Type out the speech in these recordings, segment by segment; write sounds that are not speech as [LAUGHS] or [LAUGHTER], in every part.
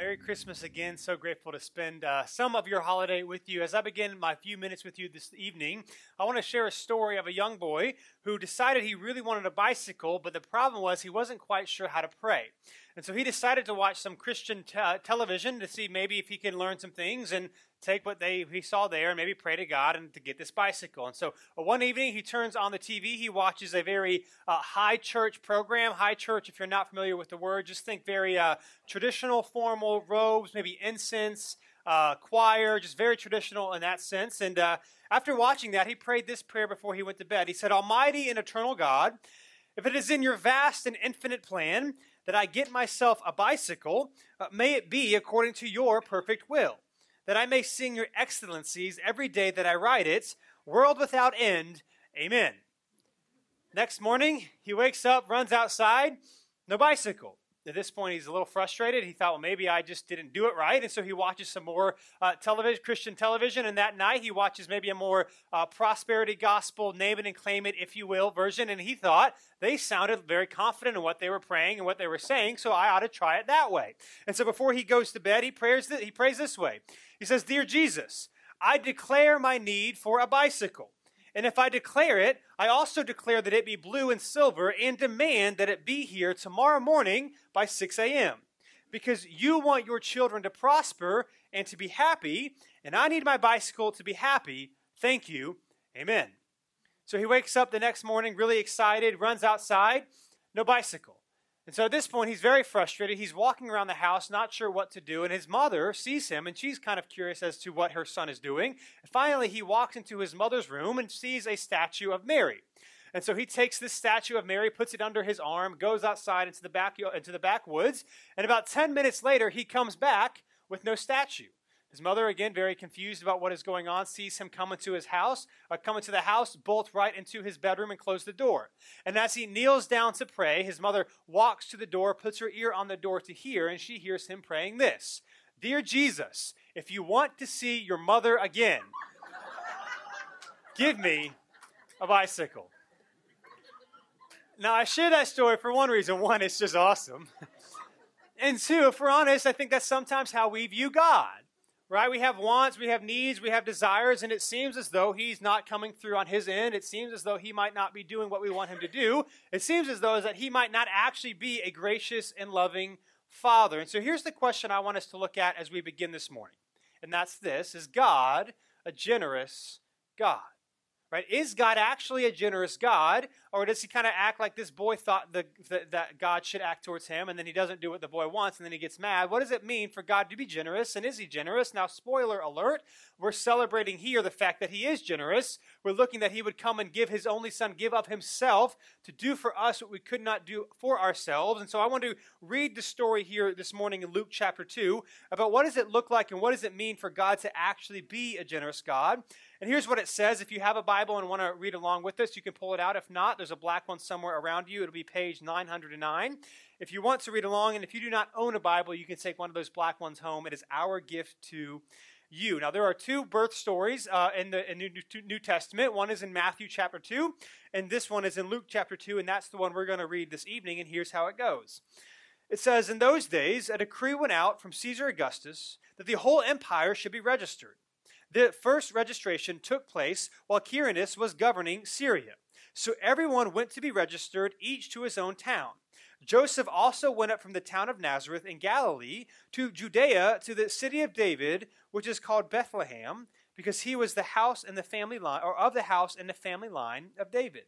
Merry Christmas again. So grateful to spend uh, some of your holiday with you. As I begin my few minutes with you this evening, I want to share a story of a young boy who decided he really wanted a bicycle, but the problem was he wasn't quite sure how to pray. And so he decided to watch some Christian te- television to see maybe if he can learn some things and take what they he saw there and maybe pray to God and to get this bicycle. And so uh, one evening he turns on the TV. He watches a very uh, high church program. High church, if you're not familiar with the word, just think very uh, traditional, formal robes, maybe incense, uh, choir, just very traditional in that sense. And uh, after watching that, he prayed this prayer before he went to bed. He said, "Almighty and eternal God." If it is in your vast and infinite plan that I get myself a bicycle, uh, may it be according to your perfect will that I may sing your excellencies every day that I ride it, world without end. Amen. Next morning, he wakes up, runs outside, no bicycle. At this point, he's a little frustrated. He thought, well, maybe I just didn't do it right. And so he watches some more uh, television, Christian television. And that night, he watches maybe a more uh, prosperity gospel, name it and claim it, if you will, version. And he thought they sounded very confident in what they were praying and what they were saying. So I ought to try it that way. And so before he goes to bed, he prays, th- he prays this way He says, Dear Jesus, I declare my need for a bicycle. And if I declare it, I also declare that it be blue and silver and demand that it be here tomorrow morning by 6 a.m. Because you want your children to prosper and to be happy, and I need my bicycle to be happy. Thank you. Amen. So he wakes up the next morning really excited, runs outside, no bicycle. And so at this point, he's very frustrated. He's walking around the house, not sure what to do. And his mother sees him, and she's kind of curious as to what her son is doing. And finally, he walks into his mother's room and sees a statue of Mary. And so he takes this statue of Mary, puts it under his arm, goes outside into the back into the backwoods, and about 10 minutes later he comes back with no statue. His mother, again, very confused about what is going on, sees him come into his house, uh, come into the house, bolt right into his bedroom, and close the door. And as he kneels down to pray, his mother walks to the door, puts her ear on the door to hear, and she hears him praying this Dear Jesus, if you want to see your mother again, give me a bicycle. Now, I share that story for one reason. One, it's just awesome. [LAUGHS] And two, if we're honest, I think that's sometimes how we view God right? We have wants, we have needs, we have desires, and it seems as though he's not coming through on his end. It seems as though he might not be doing what we want him to do. It seems as though that he might not actually be a gracious and loving father. And so here's the question I want us to look at as we begin this morning. And that's this is God a generous God? Right? Is God actually a generous God, or does he kind of act like this boy thought the, the, that God should act towards him, and then he doesn't do what the boy wants, and then he gets mad? What does it mean for God to be generous, and is he generous? Now, spoiler alert, we're celebrating here the fact that he is generous. We're looking that he would come and give his only son, give up himself to do for us what we could not do for ourselves. And so I want to read the story here this morning in Luke chapter 2 about what does it look like and what does it mean for God to actually be a generous God. And here's what it says. If you have a Bible and want to read along with us, you can pull it out. If not, there's a black one somewhere around you. It'll be page 909. If you want to read along, and if you do not own a Bible, you can take one of those black ones home. It is our gift to you. Now, there are two birth stories uh, in the in New, New Testament. One is in Matthew chapter 2, and this one is in Luke chapter 2, and that's the one we're going to read this evening, and here's how it goes. It says, In those days, a decree went out from Caesar Augustus that the whole empire should be registered. The first registration took place while Quirinus was governing Syria. So everyone went to be registered, each to his own town. Joseph also went up from the town of Nazareth in Galilee to Judea to the city of David, which is called Bethlehem, because he was the house and the family line, or of the house and the family line of David,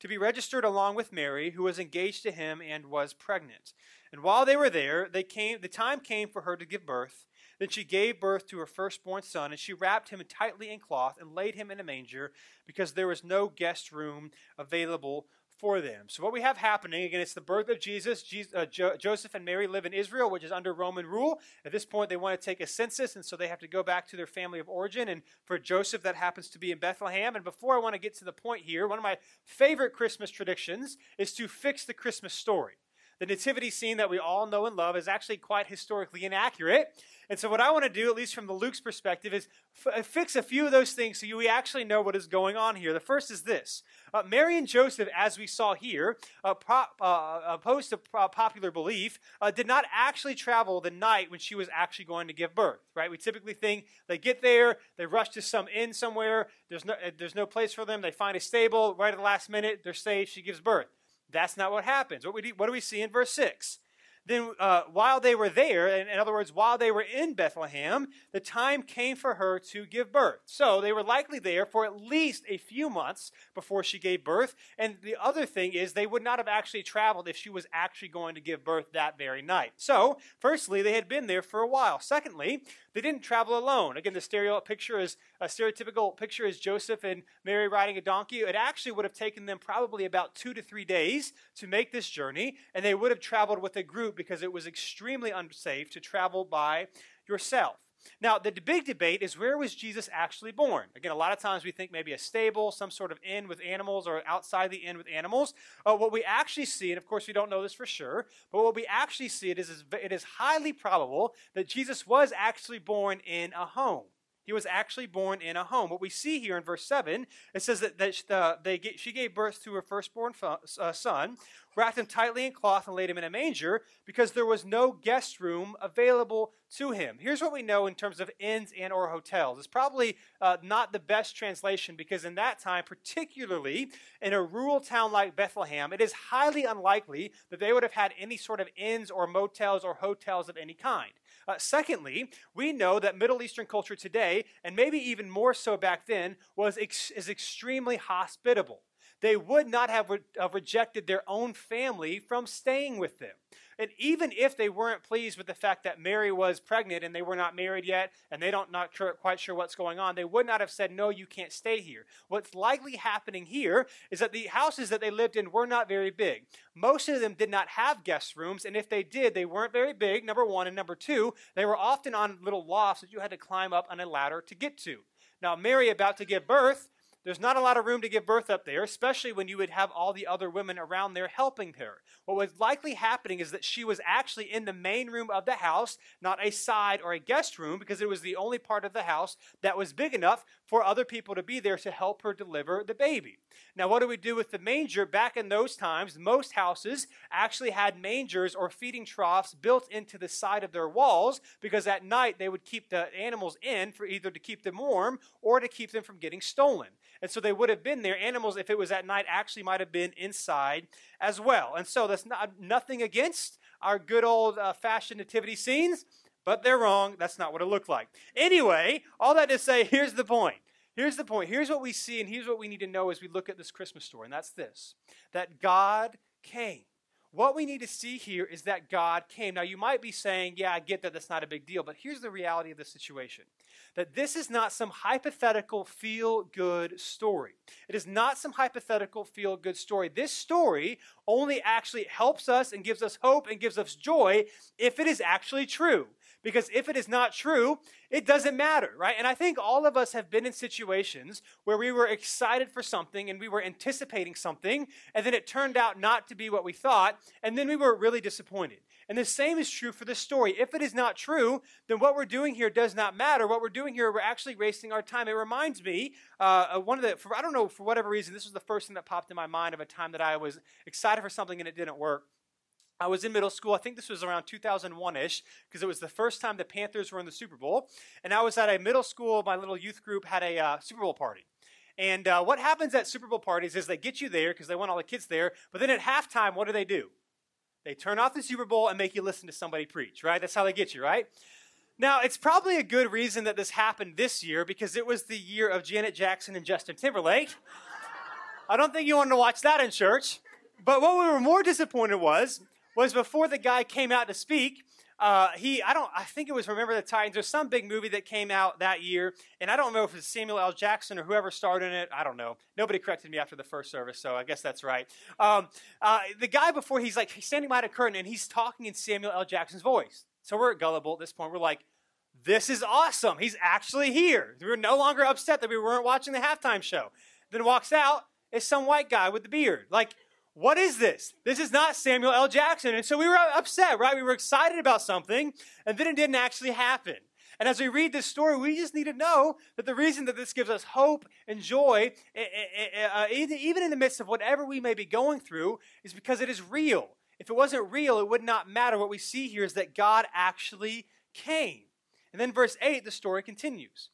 to be registered along with Mary, who was engaged to him and was pregnant. And while they were there, they came, the time came for her to give birth. Then she gave birth to her firstborn son, and she wrapped him tightly in cloth and laid him in a manger because there was no guest room available for them. So, what we have happening, again, it's the birth of Jesus. Jesus uh, jo- Joseph and Mary live in Israel, which is under Roman rule. At this point, they want to take a census, and so they have to go back to their family of origin. And for Joseph, that happens to be in Bethlehem. And before I want to get to the point here, one of my favorite Christmas traditions is to fix the Christmas story the nativity scene that we all know and love is actually quite historically inaccurate. And so, what I want to do, at least from the Luke's perspective, is f- uh, fix a few of those things so you we actually know what is going on here. The first is this uh, Mary and Joseph, as we saw here, uh, uh, opposed to popular belief, uh, did not actually travel the night when she was actually going to give birth, right? We typically think they get there, they rush to some inn somewhere, there's no, uh, there's no place for them, they find a stable right at the last minute, they're safe, she gives birth. That's not what happens. What, we do, what do we see in verse 6? Then, uh, while they were there, in, in other words, while they were in Bethlehem, the time came for her to give birth. So they were likely there for at least a few months before she gave birth. And the other thing is, they would not have actually traveled if she was actually going to give birth that very night. So, firstly, they had been there for a while. Secondly, they didn't travel alone. Again, the stereo picture is a stereotypical picture is Joseph and Mary riding a donkey. It actually would have taken them probably about two to three days to make this journey, and they would have traveled with a group because it was extremely unsafe to travel by yourself. Now, the big debate is where was Jesus actually born? Again, a lot of times we think maybe a stable, some sort of inn with animals, or outside the inn with animals. Uh, what we actually see, and of course we don't know this for sure, but what we actually see it is, is it is highly probable that Jesus was actually born in a home. He was actually born in a home. What we see here in verse 7, it says that, that uh, they, she gave birth to her firstborn uh, son, wrapped him tightly in cloth, and laid him in a manger because there was no guest room available to him. Here's what we know in terms of inns and or hotels. It's probably uh, not the best translation because in that time, particularly in a rural town like Bethlehem, it is highly unlikely that they would have had any sort of inns or motels or hotels of any kind. Uh, secondly, we know that Middle Eastern culture today, and maybe even more so back then, was ex- is extremely hospitable. They would not have, re- have rejected their own family from staying with them. And even if they weren't pleased with the fact that Mary was pregnant and they were not married yet and they don't not sure, quite sure what's going on, they would not have said, "No, you can't stay here." What's likely happening here is that the houses that they lived in were not very big. Most of them did not have guest rooms, and if they did, they weren't very big. Number 1 and number 2, they were often on little lofts that you had to climb up on a ladder to get to. Now, Mary about to give birth there's not a lot of room to give birth up there, especially when you would have all the other women around there helping her. What was likely happening is that she was actually in the main room of the house, not a side or a guest room, because it was the only part of the house that was big enough for other people to be there to help her deliver the baby. Now, what do we do with the manger? Back in those times, most houses actually had mangers or feeding troughs built into the side of their walls because at night they would keep the animals in for either to keep them warm or to keep them from getting stolen. And so they would have been there. Animals, if it was at night, actually might have been inside as well. And so that's not nothing against our good old uh, fashioned nativity scenes, but they're wrong. That's not what it looked like. Anyway, all that to say, [LAUGHS] here's the point. Here's the point. Here's what we see, and here's what we need to know as we look at this Christmas story, and that's this that God came. What we need to see here is that God came. Now, you might be saying, yeah, I get that that's not a big deal, but here's the reality of the situation that this is not some hypothetical feel good story. It is not some hypothetical feel good story. This story only actually helps us and gives us hope and gives us joy if it is actually true. Because if it is not true, it doesn't matter, right? And I think all of us have been in situations where we were excited for something and we were anticipating something, and then it turned out not to be what we thought, and then we were really disappointed. And the same is true for this story. If it is not true, then what we're doing here does not matter. What we're doing here, we're actually wasting our time. It reminds me, uh, one of the, for, I don't know, for whatever reason, this was the first thing that popped in my mind of a time that I was excited for something and it didn't work. I was in middle school. I think this was around 2001 ish, because it was the first time the Panthers were in the Super Bowl. And I was at a middle school, my little youth group had a uh, Super Bowl party. And uh, what happens at Super Bowl parties is they get you there because they want all the kids there. But then at halftime, what do they do? They turn off the Super Bowl and make you listen to somebody preach, right? That's how they get you, right? Now, it's probably a good reason that this happened this year because it was the year of Janet Jackson and Justin Timberlake. I don't think you wanted to watch that in church. But what we were more disappointed was was before the guy came out to speak. Uh, he, I don't, I think it was Remember the Titans. or some big movie that came out that year, and I don't know if it's Samuel L. Jackson or whoever starred in it. I don't know. Nobody corrected me after the first service, so I guess that's right. Um, uh, the guy before, he's like standing behind a curtain and he's talking in Samuel L. Jackson's voice. So we're at gullible at this point. We're like, this is awesome. He's actually here. We're no longer upset that we weren't watching the halftime show. Then walks out is some white guy with the beard. Like, what is this? This is not Samuel L. Jackson. And so we were upset, right? We were excited about something, and then it didn't actually happen. And as we read this story, we just need to know that the reason that this gives us hope and joy, eh, eh, eh, uh, even in the midst of whatever we may be going through, is because it is real. If it wasn't real, it would not matter. What we see here is that God actually came. And then verse 8, the story continues.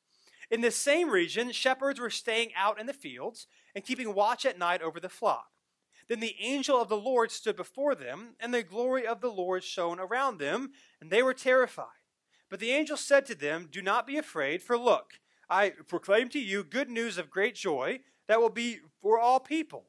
In the same region, shepherds were staying out in the fields and keeping watch at night over the flock. Then the angel of the Lord stood before them, and the glory of the Lord shone around them, and they were terrified. But the angel said to them, Do not be afraid, for look, I proclaim to you good news of great joy that will be for all people.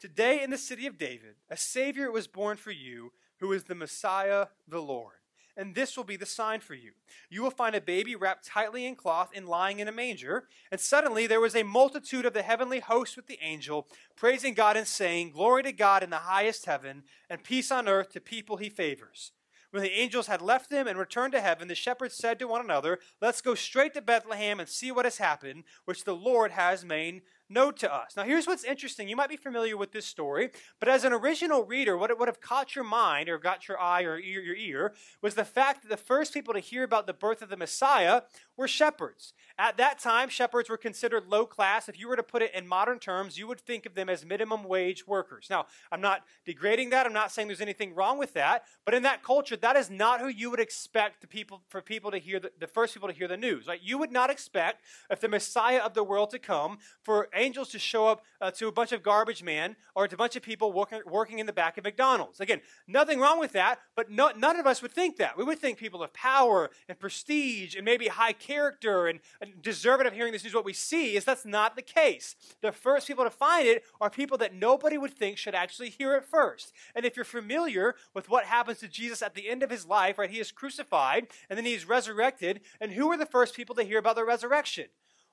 Today in the city of David, a Savior was born for you, who is the Messiah, the Lord. And this will be the sign for you. You will find a baby wrapped tightly in cloth and lying in a manger. And suddenly there was a multitude of the heavenly host with the angel, praising God and saying, Glory to God in the highest heaven, and peace on earth to people he favors. When the angels had left them and returned to heaven, the shepherds said to one another, Let's go straight to Bethlehem and see what has happened, which the Lord has made known to us. Now, here's what's interesting. You might be familiar with this story, but as an original reader, what would have caught your mind or got your eye or ear, your ear was the fact that the first people to hear about the birth of the Messiah were shepherds. At that time, shepherds were considered low class. If you were to put it in modern terms, you would think of them as minimum wage workers. Now, I'm not degrading that. I'm not saying there's anything wrong with that. But in that culture, that is not who you would expect the people for people to hear the, the first people to hear the news. Right? You would not expect if the Messiah of the world to come for angels to show up uh, to a bunch of garbage men or to a bunch of people working, working in the back of McDonald's. Again, nothing wrong with that, but no, none of us would think that. We would think people of power and prestige and maybe high character and, and deserving of hearing this news. What we see is that's not the case. The first people to find it are people that nobody would think should actually hear it first. And if you're familiar with what happens to Jesus at the end of his life, right, he is crucified and then he's resurrected. And who are the first people to hear about the resurrection?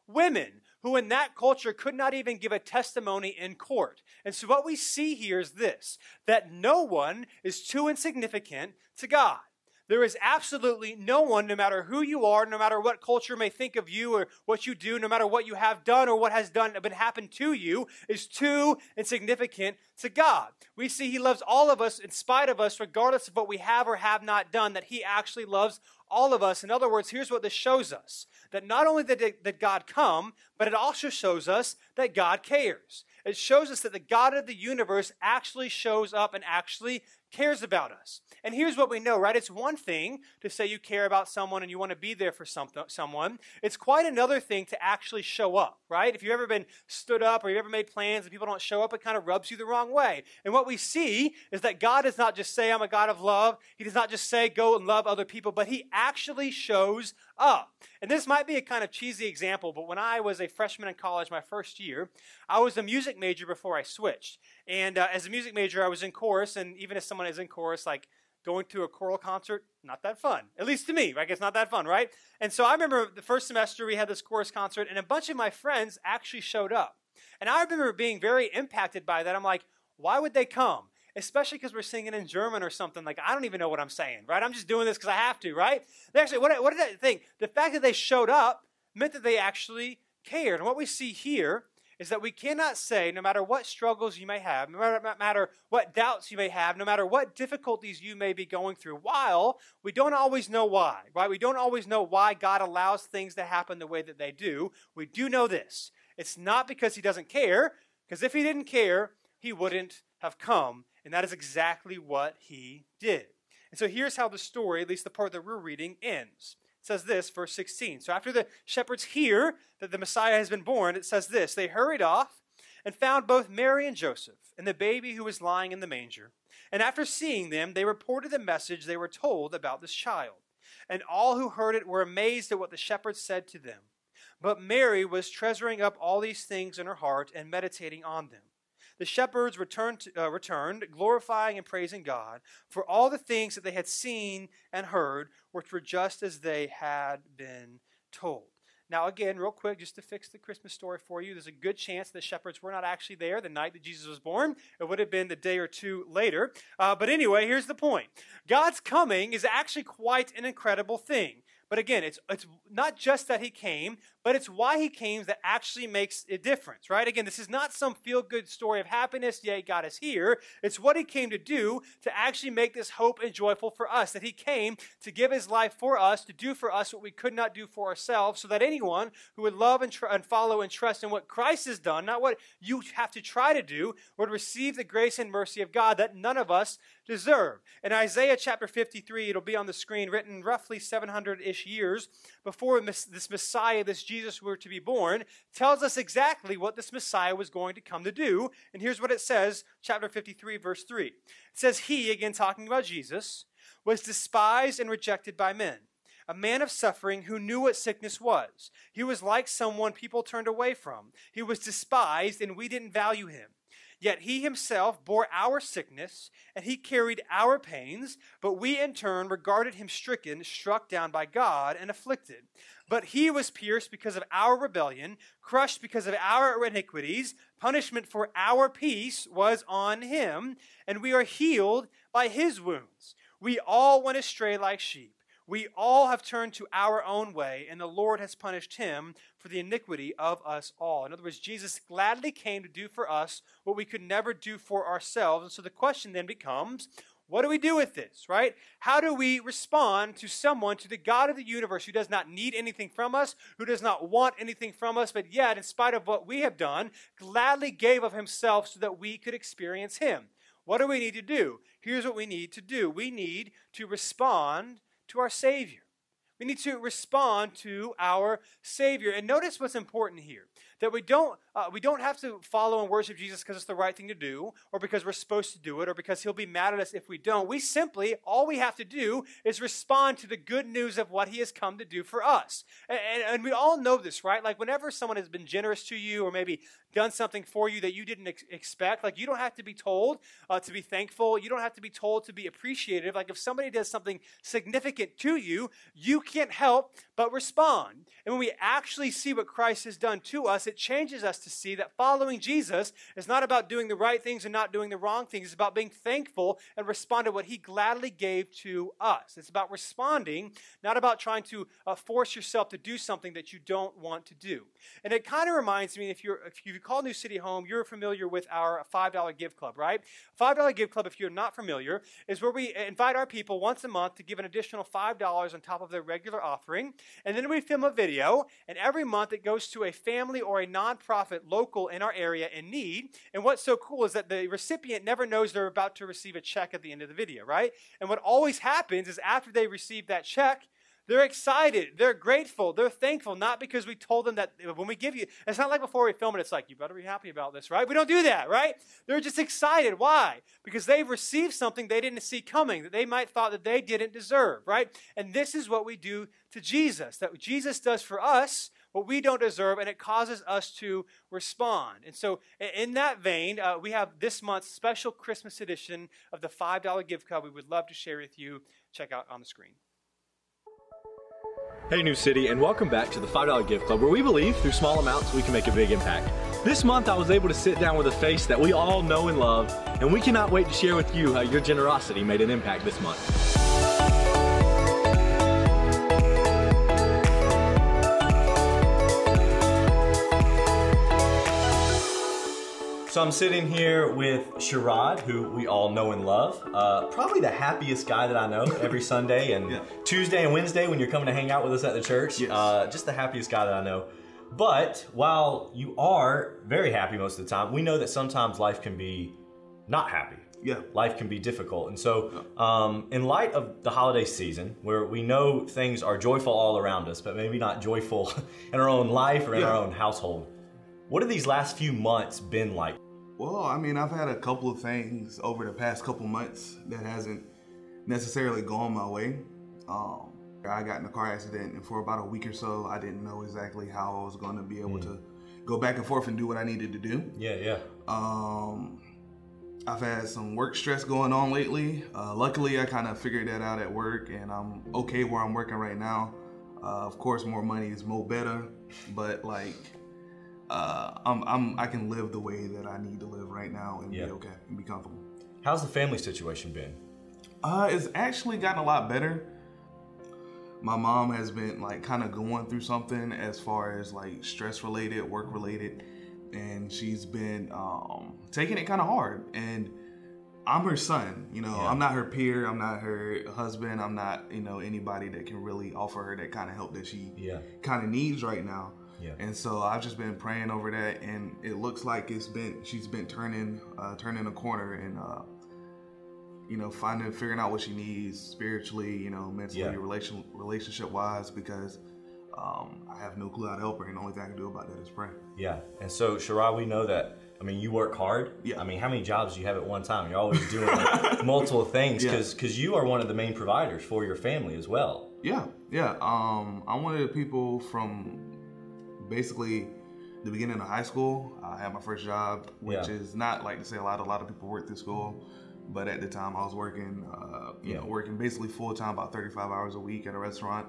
Women who in that culture could not even give a testimony in court. And so what we see here is this that no one is too insignificant to God. There is absolutely no one, no matter who you are, no matter what culture may think of you or what you do, no matter what you have done or what has done been happened to you, is too insignificant to God. We see He loves all of us in spite of us, regardless of what we have or have not done, that He actually loves all of us. In other words, here's what this shows us that not only did, did God come, but it also shows us that God cares. It shows us that the God of the universe actually shows up and actually cares about us. And here's what we know, right? It's one thing to say you care about someone and you want to be there for some, someone. It's quite another thing to actually show up, right? If you've ever been stood up or you've ever made plans and people don't show up, it kind of rubs you the wrong way. And what we see is that God does not just say, I'm a God of love. He does not just say, go and love other people, but He actually shows up. And this might be a kind of cheesy example, but when I was a freshman in college, my first year, I was a music major before I switched. And uh, as a music major, I was in chorus, and even as someone is in chorus, like going to a choral concert, not that fun. At least to me, like it's not that fun, right? And so I remember the first semester we had this chorus concert, and a bunch of my friends actually showed up. And I remember being very impacted by that. I'm like, why would they come? Especially because we're singing in German or something. Like, I don't even know what I'm saying, right? I'm just doing this because I have to, right? They actually, what, what did I think? The fact that they showed up meant that they actually cared. And what we see here is that we cannot say, no matter what struggles you may have, no matter, no matter what doubts you may have, no matter what difficulties you may be going through, while we don't always know why, right? We don't always know why God allows things to happen the way that they do. We do know this. It's not because He doesn't care, because if He didn't care, He wouldn't have come and that is exactly what he did. And so here's how the story, at least the part that we're reading, ends. It says this, verse 16. So after the shepherds hear that the Messiah has been born, it says this They hurried off and found both Mary and Joseph and the baby who was lying in the manger. And after seeing them, they reported the message they were told about this child. And all who heard it were amazed at what the shepherds said to them. But Mary was treasuring up all these things in her heart and meditating on them the shepherds returned, to, uh, returned, glorifying and praising God for all the things that they had seen and heard, which were just as they had been told. Now, again, real quick, just to fix the Christmas story for you, there's a good chance the shepherds were not actually there the night that Jesus was born. It would have been the day or two later. Uh, but anyway, here's the point God's coming is actually quite an incredible thing. But again, it's, it's not just that he came, but it's why he came that actually makes a difference, right? Again, this is not some feel good story of happiness, yay, God is here. It's what he came to do to actually make this hope and joyful for us, that he came to give his life for us, to do for us what we could not do for ourselves, so that anyone who would love and, tr- and follow and trust in what Christ has done, not what you have to try to do, would receive the grace and mercy of God that none of us deserve. In Isaiah chapter 53, it'll be on the screen, written roughly 700 ish years before this Messiah, this Jesus, were to be born, tells us exactly what this Messiah was going to come to do. And here's what it says, chapter 53, verse 3. It says, He, again talking about Jesus, was despised and rejected by men a man of suffering who knew what sickness was. He was like someone people turned away from. He was despised, and we didn't value him. Yet he himself bore our sickness, and he carried our pains, but we in turn regarded him stricken, struck down by God, and afflicted. But he was pierced because of our rebellion, crushed because of our iniquities. Punishment for our peace was on him, and we are healed by his wounds. We all went astray like sheep. We all have turned to our own way, and the Lord has punished him for the iniquity of us all. In other words, Jesus gladly came to do for us what we could never do for ourselves. And so the question then becomes what do we do with this, right? How do we respond to someone, to the God of the universe who does not need anything from us, who does not want anything from us, but yet, in spite of what we have done, gladly gave of himself so that we could experience him? What do we need to do? Here's what we need to do we need to respond to our Savior. We need to respond to our Savior. And notice what's important here that we don't, uh, we don't have to follow and worship Jesus because it's the right thing to do, or because we're supposed to do it, or because he'll be mad at us if we don't. We simply, all we have to do is respond to the good news of what he has come to do for us. And, and, and we all know this, right? Like whenever someone has been generous to you, or maybe done something for you that you didn't ex- expect. Like, you don't have to be told uh, to be thankful. You don't have to be told to be appreciative. Like, if somebody does something significant to you, you can't help but respond. And when we actually see what Christ has done to us, it changes us to see that following Jesus is not about doing the right things and not doing the wrong things. It's about being thankful and respond to what He gladly gave to us. It's about responding, not about trying to uh, force yourself to do something that you don't want to do. And it kind of reminds me if you're if you call New City home, you're familiar with our $5 Give Club, right? $5 Give Club, if you're not familiar, is where we invite our people once a month to give an additional $5 on top of their regular offering. And then we film a video, and every month it goes to a family or a nonprofit local in our area in need. And what's so cool is that the recipient never knows they're about to receive a check at the end of the video, right? And what always happens is after they receive that check, they're excited. They're grateful. They're thankful, not because we told them that when we give you, it's not like before we film it, it's like, you better be happy about this, right? We don't do that, right? They're just excited. Why? Because they've received something they didn't see coming, that they might thought that they didn't deserve, right? And this is what we do to Jesus, that Jesus does for us what we don't deserve, and it causes us to respond. And so, in that vein, uh, we have this month's special Christmas edition of the $5 gift card we would love to share with you. Check out on the screen. Hey, New City, and welcome back to the $5 Gift Club, where we believe through small amounts we can make a big impact. This month, I was able to sit down with a face that we all know and love, and we cannot wait to share with you how your generosity made an impact this month. So I'm sitting here with Sherrod, who we all know and love. Uh, probably the happiest guy that I know [LAUGHS] every Sunday and yeah. Tuesday and Wednesday when you're coming to hang out with us at the church. Yes. Uh, just the happiest guy that I know. But while you are very happy most of the time, we know that sometimes life can be not happy. Yeah. Life can be difficult. And so, um, in light of the holiday season, where we know things are joyful all around us, but maybe not joyful [LAUGHS] in our own life or in yeah. our own household, what have these last few months been like well, I mean, I've had a couple of things over the past couple months that hasn't necessarily gone my way. Um, I got in a car accident, and for about a week or so, I didn't know exactly how I was going to be able mm. to go back and forth and do what I needed to do. Yeah, yeah. Um, I've had some work stress going on lately. Uh, luckily, I kind of figured that out at work, and I'm okay where I'm working right now. Uh, of course, more money is more better, but like uh, I'm, I'm I can live the way that I need to live right now and yeah. be okay and be comfortable. How's the family situation been? Uh, it's actually gotten a lot better. my mom has been like kind of going through something as far as like stress related, work related, and she's been um, taking it kind of hard. And I'm her son, you know. Yeah. I'm not her peer. I'm not her husband. I'm not, you know, anybody that can really offer her that kind of help that she Yeah. kind of needs right now. Yeah. And so I've just been praying over that, and it looks like it's been she's been turning uh, turning a corner and uh, you know finding figuring out what she needs spiritually, you know, mentally, Yeah. relation relationship wise, because um, I have no clue how to help her, and the only thing I can do about that is pray. Yeah. And so, Sharad, we know that. I mean, you work hard. Yeah. I mean, how many jobs do you have at one time? You're always doing like, [LAUGHS] multiple things Yeah. because you are one of the main providers for your family as well. Yeah, yeah. Um, I'm one of the people from basically the beginning of high school. I had my first job, which Yeah. is not like to say a lot. A lot of people work through school, but at the time I was working, uh, you Yeah. know, working basically full time, about 35 hours a week at a restaurant,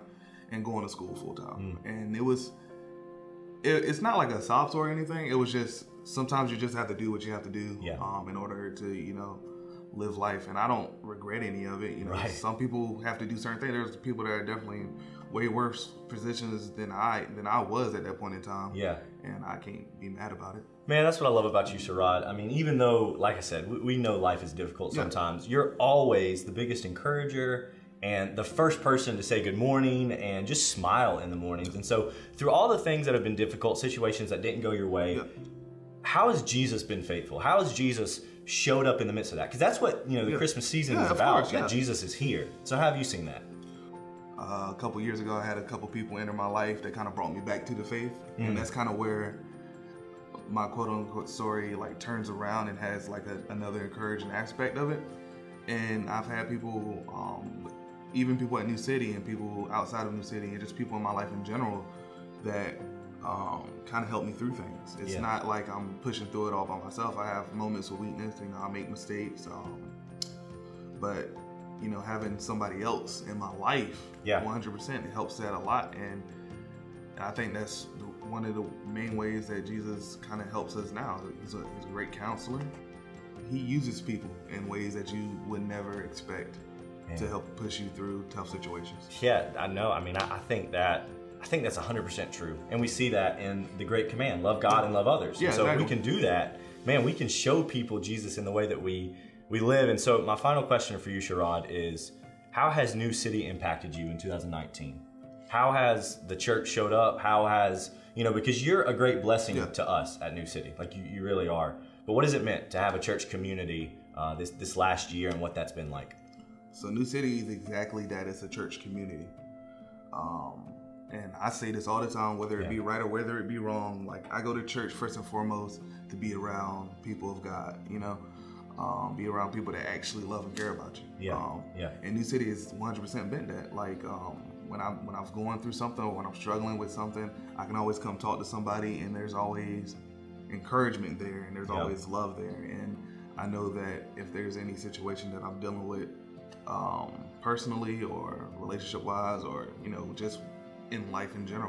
and going to school full time. Mm. And it was, it, it's not like a sob story or anything. It was just sometimes you just have to do what you have to do, Yeah. um, in order to you know live life. And I don't regret any of it. You know, Right. some people have to do certain things. There's people that are definitely in way worse positions than I than I was at that point in time. Yeah. And I can't be mad about it. Man, that's what I love about you, Sharad. I mean, even though, like I said, we, we know life is difficult Yeah. sometimes, you're always the biggest encourager and the first person to say good morning and just smile in the mornings. And so, through all the things that have been difficult, situations that didn't go your way, Yeah. how has Jesus been faithful? How has Jesus showed up in the midst of that? Because that's what you know the Yeah. Christmas season Yeah, is about. course, that. Jesus is here. So, how have you seen that? Uh, a couple years ago, I had a couple people enter my life that kind of brought me back to the faith, and that's kind of where my quote unquote story like turns around and has like a, another encouraging aspect of it. And I've had people, um, even people at New City and people outside of New City, and just people in my life in general, that um, kind of help me through things. It's Yeah. not like I'm pushing through it all by myself. I have moments of weakness, you know, I make mistakes. Um, but you know, having somebody else in my life, Yeah. 100%, it helps that a lot. And I think that's one of the main ways that Jesus kind of helps us now. He's a, he's a great counselor. He uses people in ways that you would never expect to help push you through tough situations. Yeah, I know. I mean, I, I think that I think that's 100% true. And we see that in the great command, love God and love others. Yeah, and so if we can do that, man, we can show people Jesus in the way that we we live. And so my final question for you, Sharad, is how has New City impacted you in 2019? How has the church showed up? How has, you know, because you're a great blessing Yeah. to us at New City. Like you, you really are. But what has it meant to have a church community uh, this, this last year and what that's been like? So New City is exactly that. It's a church community. Um, and I say this all the time, whether it Yeah. be right or whether it be wrong. Like I go to church first and foremost to be around people of God. You know, um, be around people that actually love and care about you. Yeah, Um, yeah. And New City is 100% been that. Like um, when I'm when I'm going through something or when I'm struggling with something, I can always come talk to somebody, and there's always encouragement there, and there's Yeah. always love there. And I know that if there's any situation that I'm dealing with um, personally or relationship wise or you know just in life in general